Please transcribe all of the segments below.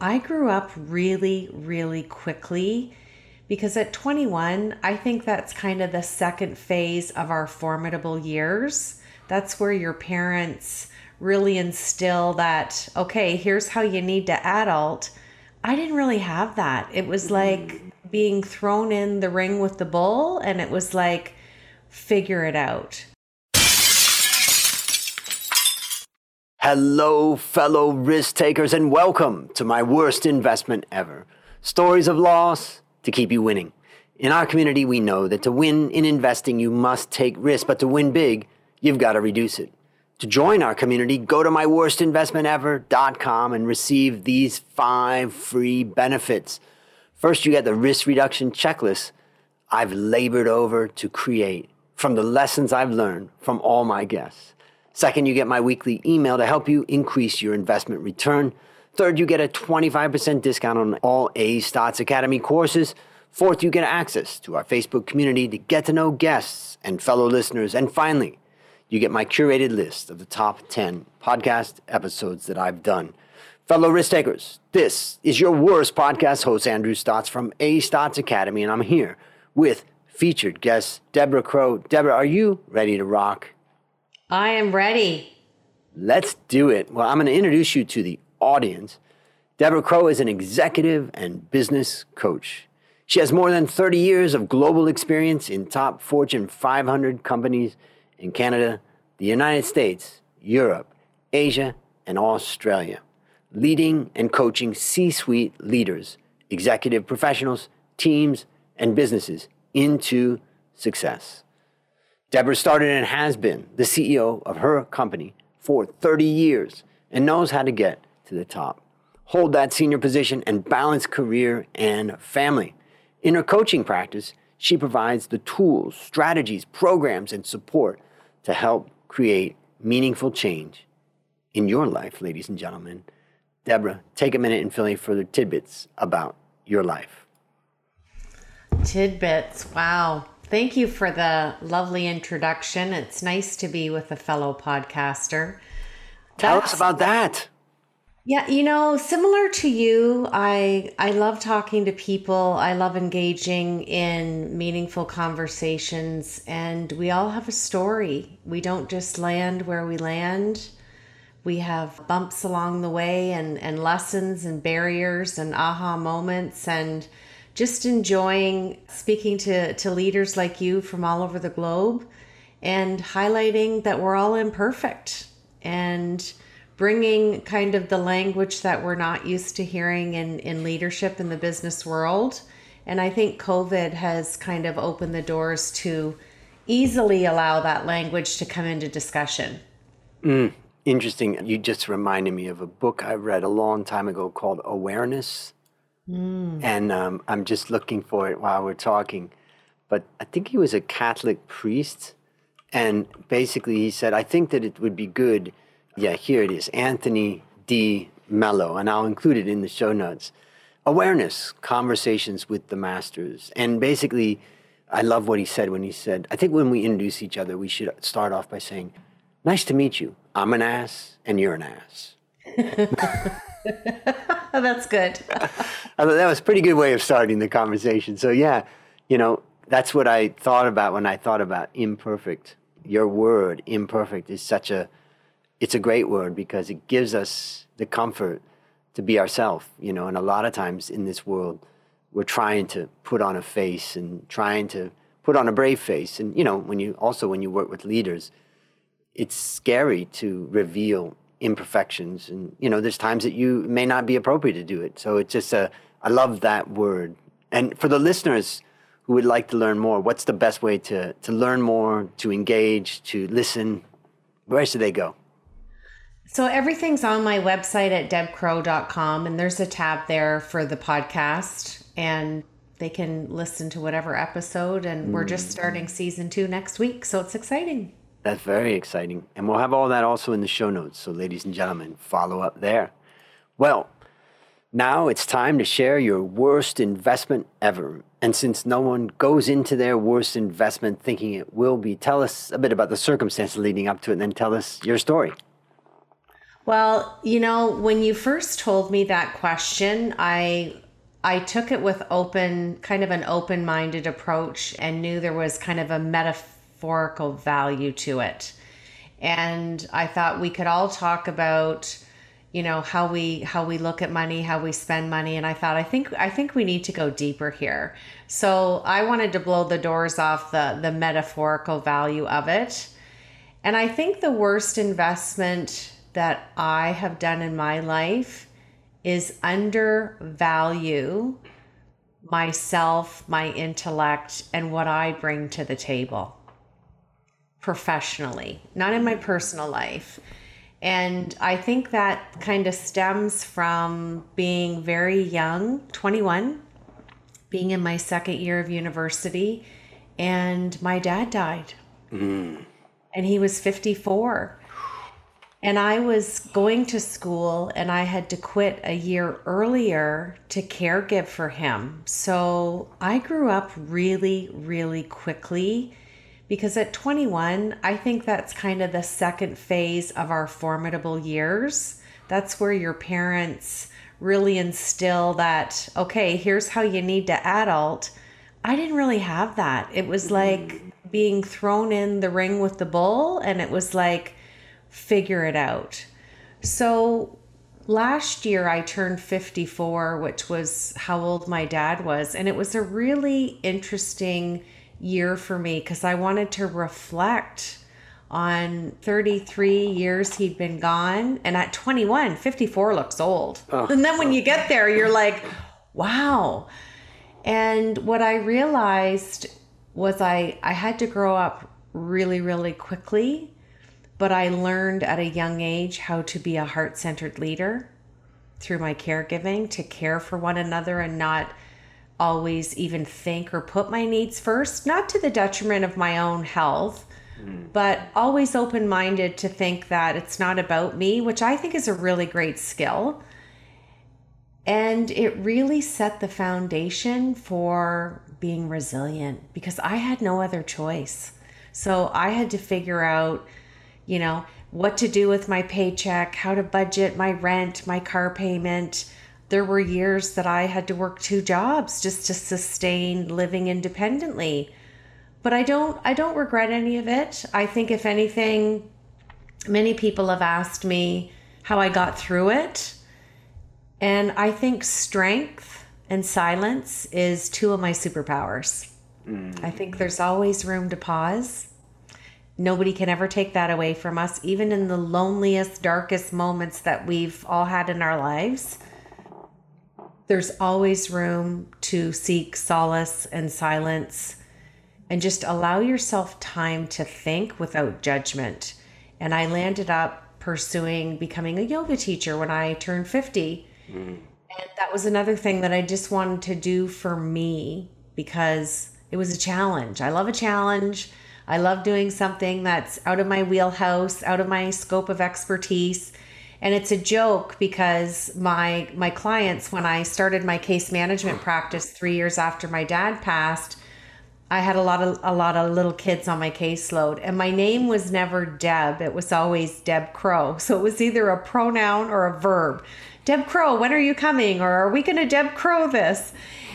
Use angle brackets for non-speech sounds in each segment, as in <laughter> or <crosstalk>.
I grew up really, really quickly because at 21, I think that's kind of the second phase of our formidable years. That's where your parents really instill that, okay, here's how you need to adult. I didn't really have that. It was mm-hmm. like being thrown in the ring with the bull, and it was like, figure it out. Hello, fellow risk takers, and welcome to my worst investment ever. Stories of loss to keep you winning. In our community, we know that to win in investing, you must take risk, but to win big, you've got to reduce it. To join our community, go to myworstinvestmentever.com and receive these five free benefits. First, you get the risk reduction checklist I've labored over to create from the lessons I've learned from all my guests. Second, you get my weekly email to help you increase your investment return. Third, you get a 25% discount on all A Stotz Academy courses. Fourth, you get access to our Facebook community to get to know guests and fellow listeners. And finally, you get my curated list of the top 10 podcast episodes that I've done. Fellow risk takers, this is your worst podcast host, Andrew Stotz from A Stotz Academy, and I'm here with featured guest Deborah Crow. Deborah, are you ready to rock? I am ready. Let's do it. Well, I'm going to introduce you to the audience. Deborah Crow is an executive and business coach. She has more than 30 years of global experience in top Fortune 500 companies in Canada, the United States, Europe, Asia, and Australia, leading and coaching C suite leaders, executive professionals, teams, and businesses into success. Deborah started and has been the CEO of her company for 30 years and knows how to get to the top, hold that senior position, and balance career and family. In her coaching practice, she provides the tools, strategies, programs, and support to help create meaningful change in your life, ladies and gentlemen. Deborah, take a minute and fill in further tidbits about your life. Tidbits. Wow. Thank you for the lovely introduction. It's nice to be with a fellow podcaster. Tell That's, us about that. Yeah, you know, similar to you, I I love talking to people. I love engaging in meaningful conversations and we all have a story. We don't just land where we land. We have bumps along the way and and lessons and barriers and aha moments and just enjoying speaking to, to leaders like you from all over the globe and highlighting that we're all imperfect and bringing kind of the language that we're not used to hearing in, in leadership in the business world. And I think COVID has kind of opened the doors to easily allow that language to come into discussion. Mm, interesting. You just reminded me of a book I read a long time ago called Awareness Mm. And um, I'm just looking for it while we're talking. But I think he was a Catholic priest. And basically, he said, I think that it would be good. Yeah, here it is Anthony de Mello, and I'll include it in the show notes. Awareness, conversations with the masters. And basically, I love what he said when he said, I think when we introduce each other, we should start off by saying, Nice to meet you. I'm an ass, and you're an ass. <laughs> that's good. <laughs> that was a pretty good way of starting the conversation. So, yeah, you know, that's what I thought about when I thought about imperfect. Your word, imperfect, is such a, it's a great word because it gives us the comfort to be ourselves, you know, and a lot of times in this world, we're trying to put on a face and trying to put on a brave face. And, you know, when you also, when you work with leaders, it's scary to reveal imperfections and you know there's times that you may not be appropriate to do it. So it's just a i love that word. And for the listeners who would like to learn more what's the best way to to learn more to engage to listen where should they go? So everything's on my website at debcrow.com and there's a tab there for the podcast and they can listen to whatever episode and we're just mm. starting season two next week so it's exciting that's very exciting. And we'll have all that also in the show notes. So, ladies and gentlemen, follow up there. Well, now it's time to share your worst investment ever. And since no one goes into their worst investment thinking it will be, tell us a bit about the circumstances leading up to it and then tell us your story. Well, you know, when you first told me that question, I I took it with open kind of an open-minded approach and knew there was kind of a metaphorical value to it. And I thought we could all talk about you know how we how we look at money how we spend money. And i thought i think i think we need to go deeper here. So i wanted to blow the doors off the the metaphorical value of it. And i think the worst investment that i have done in my life is undervalue myself my intellect and what i bring to the table professionally not in my personal life and I think that kind of stems from being very young, 21, being in my second year of university, and my dad died. Mm. And he was 54. And I was going to school and I had to quit a year earlier to care give for him. So I grew up really, really quickly because at 21, I think that's kind of the second phase of our formidable years. That's where your parents really instill that, okay, here's how you need to adult. I didn't really have that. It was mm-hmm. like being thrown in the ring with the bull, and it was like, figure it out. So last year I turned 54, which was how old my dad was, and it was a really interesting year for me because I wanted to reflect on 33 years he'd been gone. And at 21, 54 looks old. Oh, and then when oh. you get there, you're like, wow. And what I realized was I, I had to grow up really, really quickly, but I learned at a young age how to be a heart centered leader through my caregiving, to care for one another and not always even think or put my needs first, not to the detriment of my own health, mm. but always open minded to think that it's not about me, which I think is a really great skill. And it really set the foundation for being resilient because I had no other choice. So I had to figure out, you know, what to do with my paycheck, how to budget my rent, my car payment, there were years that I had to work two jobs just to sustain living independently. But I don't I don't regret any of it. I think if anything many people have asked me how I got through it. And I think strength and silence is two of my superpowers. Mm. I think there's always room to pause. Nobody can ever take that away from us, even in the loneliest, darkest moments that we've all had in our lives there's always room to seek solace and silence and just allow yourself time to think without judgment. And I landed up pursuing becoming a yoga teacher when I turned 50. Mm. And that was another thing that I just wanted to do for me because it was a challenge. I love a challenge. I love doing something that's out of my wheelhouse, out of my scope of expertise and it's a joke because my my clients when i started my case management practice three years after my dad passed i had a lot of a lot of little kids on my caseload. And my name was never deb. It was always deb crow. <laughs> So it was either a pronoun or a verb. Deb crow when are you coming? Or are we going to deb crow this?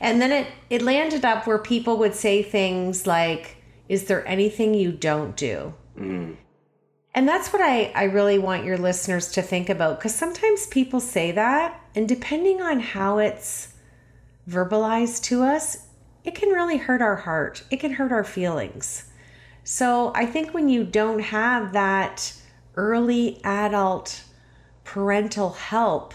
And then it it landed up where people would say things like is there anything you don't do? Mm. And that's what I, I really want your listeners to think about because sometimes people say that, and depending on how it's verbalized to us, it can really hurt our heart. It can hurt our feelings. So I think when you don't have that early adult parental help,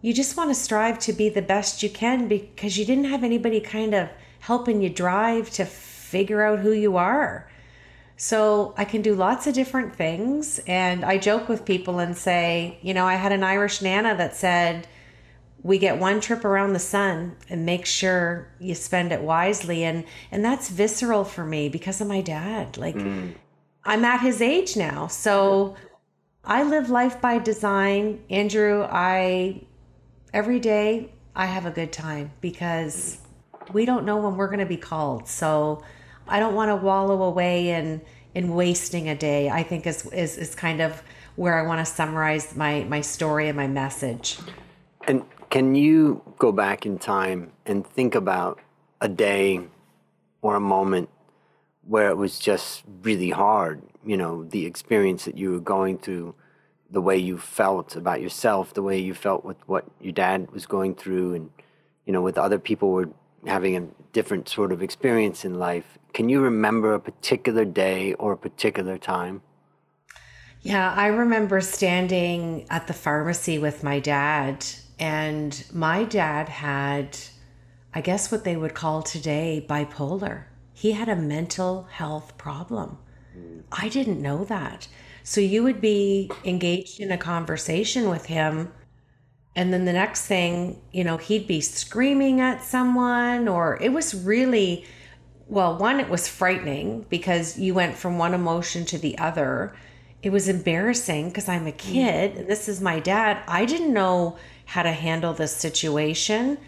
you just want to strive to be the best you can because you didn't have anybody kind of helping you drive to figure out who you are. So I can do lots of different things. And I joke with people and say, you know, I had an Irish Nana that said, we get one trip around the sun and make sure you spend it wisely. And, and that's visceral for me because of my dad. Like, mm. I'm at his age now. So I live life by design. Andrew, I, every day, I have a good time because we don't know when we're going to be called. So, I don't want to wallow away in in wasting a day. I think is is is kind of where I want to summarize my my story and my message. And can you go back in time and think about a day or a moment where it was just really hard, you know, the experience that you were going through, the way you felt about yourself, the way you felt with what your dad was going through and you know, with other people were having a different sort of experience in life. Can you remember a particular day or a particular time? Yeah, I remember standing at the pharmacy with my dad, and my dad had, I guess, what they would call today bipolar. He had a mental health problem. Hmm. I didn't know that. So you would be engaged in a conversation with him, and then the next thing, you know, he'd be screaming at someone, or it was really, well, one, it was frightening because you went from one emotion to the other it was embarrassing because I'm a mm-hmm. kid and this is my dad. I didn't know how to handle this situation,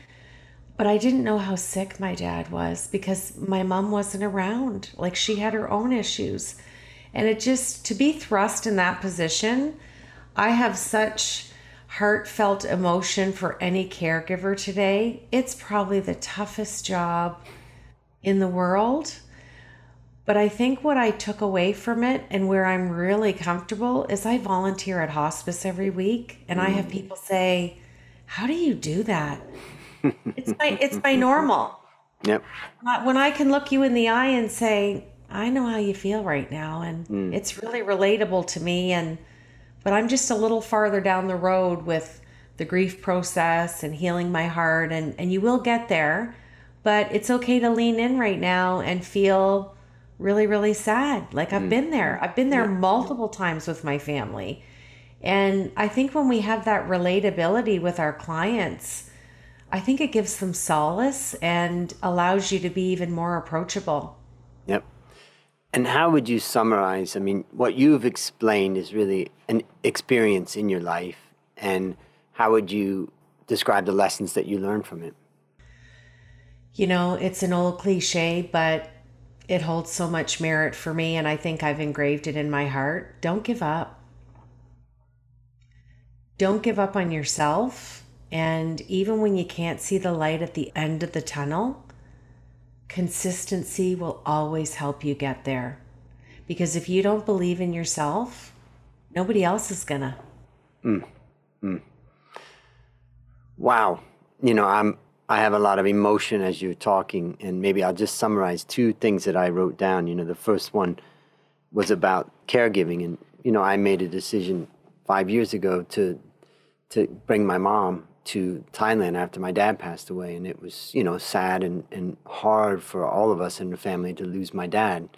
but I didn't know how sick my dad was because my mom wasn't around. Like she had her own issues. And it just, to be thrust in that position, I have such heartfelt emotion for any caregiver today. It's probably the toughest job in the world but I think what I took away from it and where I'm really comfortable is I volunteer at hospice every week and mm. I have people say, "How do you do that?" <laughs> it's my it's my normal. Yep. When I can look you in the eye and say, "I know how you feel right now," and mm. it's really relatable to me, and but I'm just a little farther down the road with the grief process and healing my heart, and and you will get there, but it's okay to lean in right now and feel really, really sad. Like I've mm. been there. I've been there yeah. multiple times with my family. And I think when we have that relatability with our clients, I think it gives them solace and allows you to be even more approachable. Yep. And how would you summarize? I mean, what you've explained is really an experience in your life. And how would you describe the lessons that you learned from it? You know, it's an old cliche, but it holds so much merit for me, and I think I've engraved it in my heart. Don't give up. Don't give up on yourself. And even when you can't see the light at the end of the tunnel, consistency will always help you get there. Because if you don't believe in yourself, nobody else is gonna. Mm. Mm. Wow. You know, I'm I have a lot of emotion as you're talking, and maybe I'll just summarize two things that I wrote down. You know, the first one was about caregiving, and you know, I made a decision five years ago to to bring my mom to Thailand after my dad passed away, and it was you know sad and and hard for all of us in the family to lose my dad,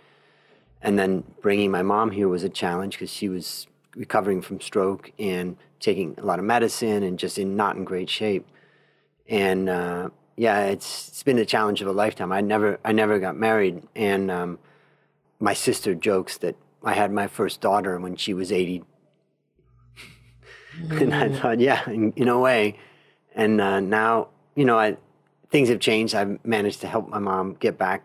and then bringing my mom here was a challenge because she was recovering from stroke and taking a lot of medicine and just in not in great shape and uh, yeah, it's it's been a challenge of a lifetime. I never I never got married, and um, my sister jokes that I had my first daughter when she was eighty, mm. <laughs> and I thought, yeah, in, in a way, and uh, now you know I things have changed. I've managed to help my mom get back,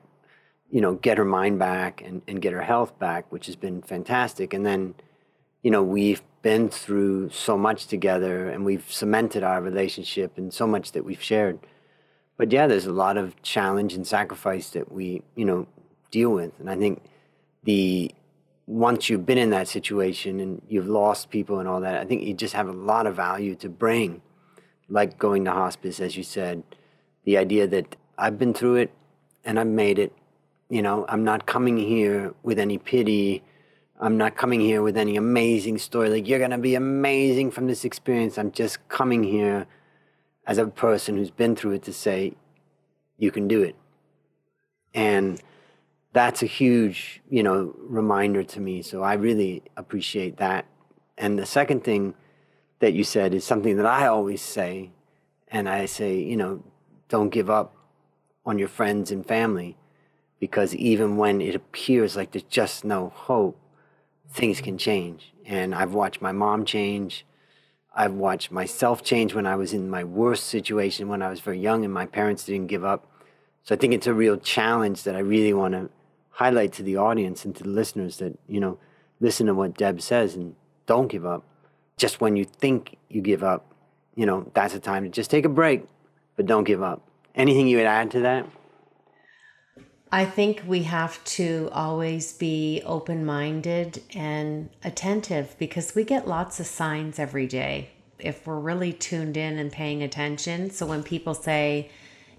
you know, get her mind back and, and get her health back, which has been fantastic. And then, you know, we've been through so much together and we've cemented our relationship and so much that we've shared. But yeah, there's a lot of challenge and sacrifice that we, you know, deal with. And I think the once you've been in that situation and you've lost people and all that, I think you just have a lot of value to bring, like going to hospice, as you said. The idea that I've been through it and I've made it. You know, I'm not coming here with any pity I'm not coming here with any amazing story, like you're going to be amazing from this experience. I'm just coming here as a person who's been through it to say, you can do it. And that's a huge, you know, reminder to me. So I really appreciate that. And the second thing that you said is something that I always say. And I say, you know, don't give up on your friends and family because even when it appears like there's just no hope, things can change. And I've watched my mom change. I've watched myself change when I was in my worst situation when I was very young and my parents didn't give up. So I think it's a real challenge that I really want to highlight to the audience and to the listeners that, you know, listen to what Deb says and don't give up. Just when you think you give up, you know, that's the time to just take a break, but don't give up. Anything you would add to that? I think we have to always be open minded and attentive because we get lots of signs every day if we're really tuned in and paying attention. So when people say,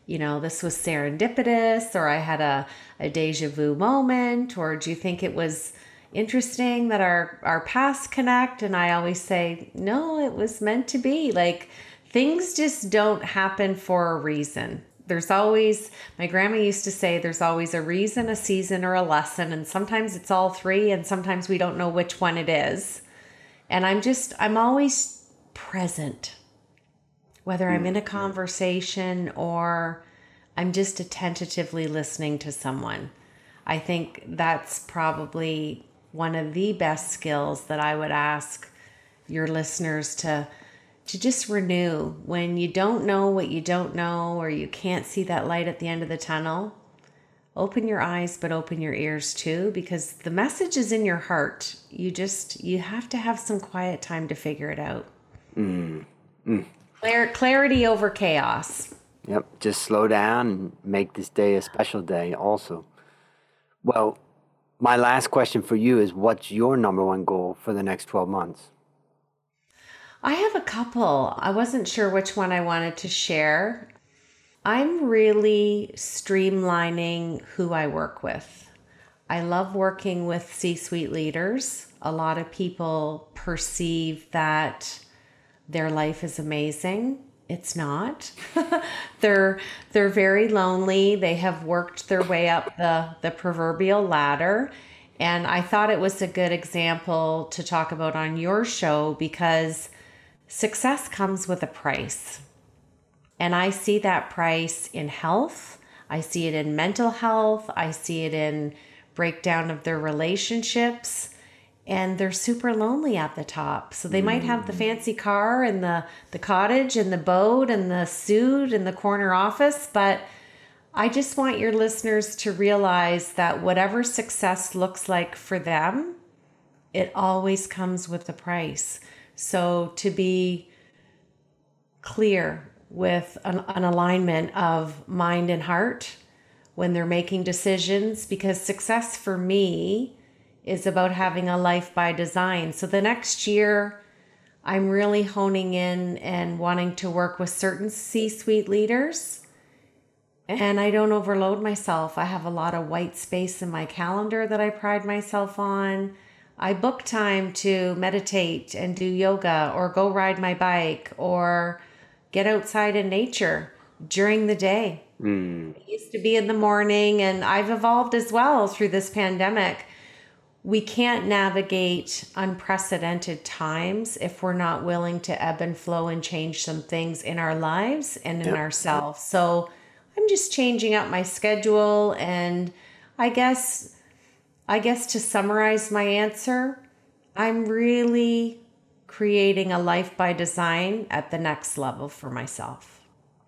you know, this was serendipitous, or I had a, a deja vu moment, or do you think it was interesting that our, our paths connect? And I always say, no, it was meant to be. Like things just don't happen for a reason. There's always my grandma used to say there's always a reason a season or a lesson. And sometimes it's all three and sometimes we don't know which one it is. And i'm just i'm always present whether i'm in a mm, conversation or i'm just attentively listening to someone. I think that's probably one of the best skills that i would ask your listeners to to just renew when you don't know what you don't know or you can't see that light at the end of the tunnel. Open your eyes, but open your ears too, because the message is in your heart. You just, you have to have some quiet time to figure it out. Mm. Mm. Clar- clarity over chaos. Yep. Just slow down and make this day a special day, also. Well, my last question for you is what's your number one goal for the next 12 months? I have a couple. I wasn't sure which one I wanted to share. I'm really streamlining who I work with. I love working with C suite leaders. A lot of people perceive that their life is amazing. It's not. <laughs> they're they're very lonely. They have worked their way up the the proverbial ladder. And I thought it was a good example to talk about on your show because Success comes with a price. And I see that price in health. I see it in mental health. I see it in breakdown of their relationships. And they're super lonely at the top. So they mm. might have the mm. fancy car and the, the cottage and the boat and the suit and the corner office. But I just want your listeners to realize that whatever success looks like for them, it always comes with a price. So to be clear with an, an, alignment of mind and heart when they're making decisions, because success for me is about having a life by design. So the next year, I'm really honing in and wanting to work with certain C suite leaders. And I don't overload myself. I have a lot of white space in my calendar that I pride myself on. I book time to meditate and do yoga or go ride my bike or get outside in nature during the day. Mm. It used to be in the morning, and I've evolved as well through this pandemic. We can't navigate unprecedented times if we're not willing to ebb and flow and change some things in our lives and in yep. ourselves. So I'm just changing up my schedule and I guess I guess to summarize my answer, I'm really creating a life by design at the next level for myself.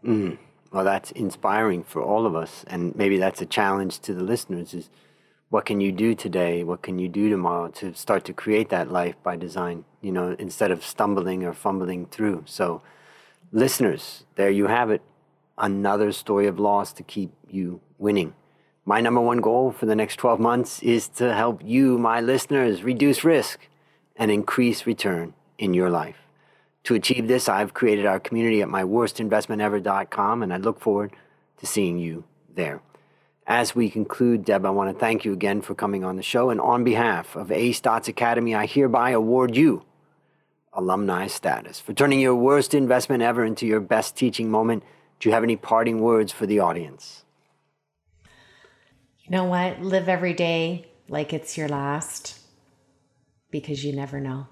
Mm. Well, that's inspiring for all of us. And maybe that's a challenge to the listeners is what can you do today? What can you do tomorrow to start to create that life by design, you know, instead of stumbling or fumbling through. So, listeners, there you have it. Another story of loss to keep you winning. My number one goal for the next 12 months is to help you, my listeners, reduce risk and increase return in your life. To achieve this, I've created our community at myworstinvestmentever.com, and I look forward to seeing you there. As we conclude, Deb, I want to thank you again for coming on the show. And on behalf of A Stotz Academy, I hereby award you alumni status for turning your worst investment ever into your best teaching moment. Do you have any parting words for the audience? You know what? Live every day like it's your last because you never know.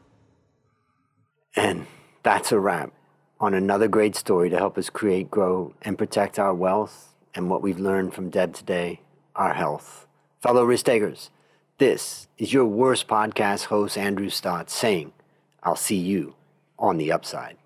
And that's a wrap on another great story to help us create, grow, and protect our wealth and what we've learned from Deb today our health. Fellow risk takers, this is your worst podcast host, Andrew Stotz, saying, I'll see you on the upside.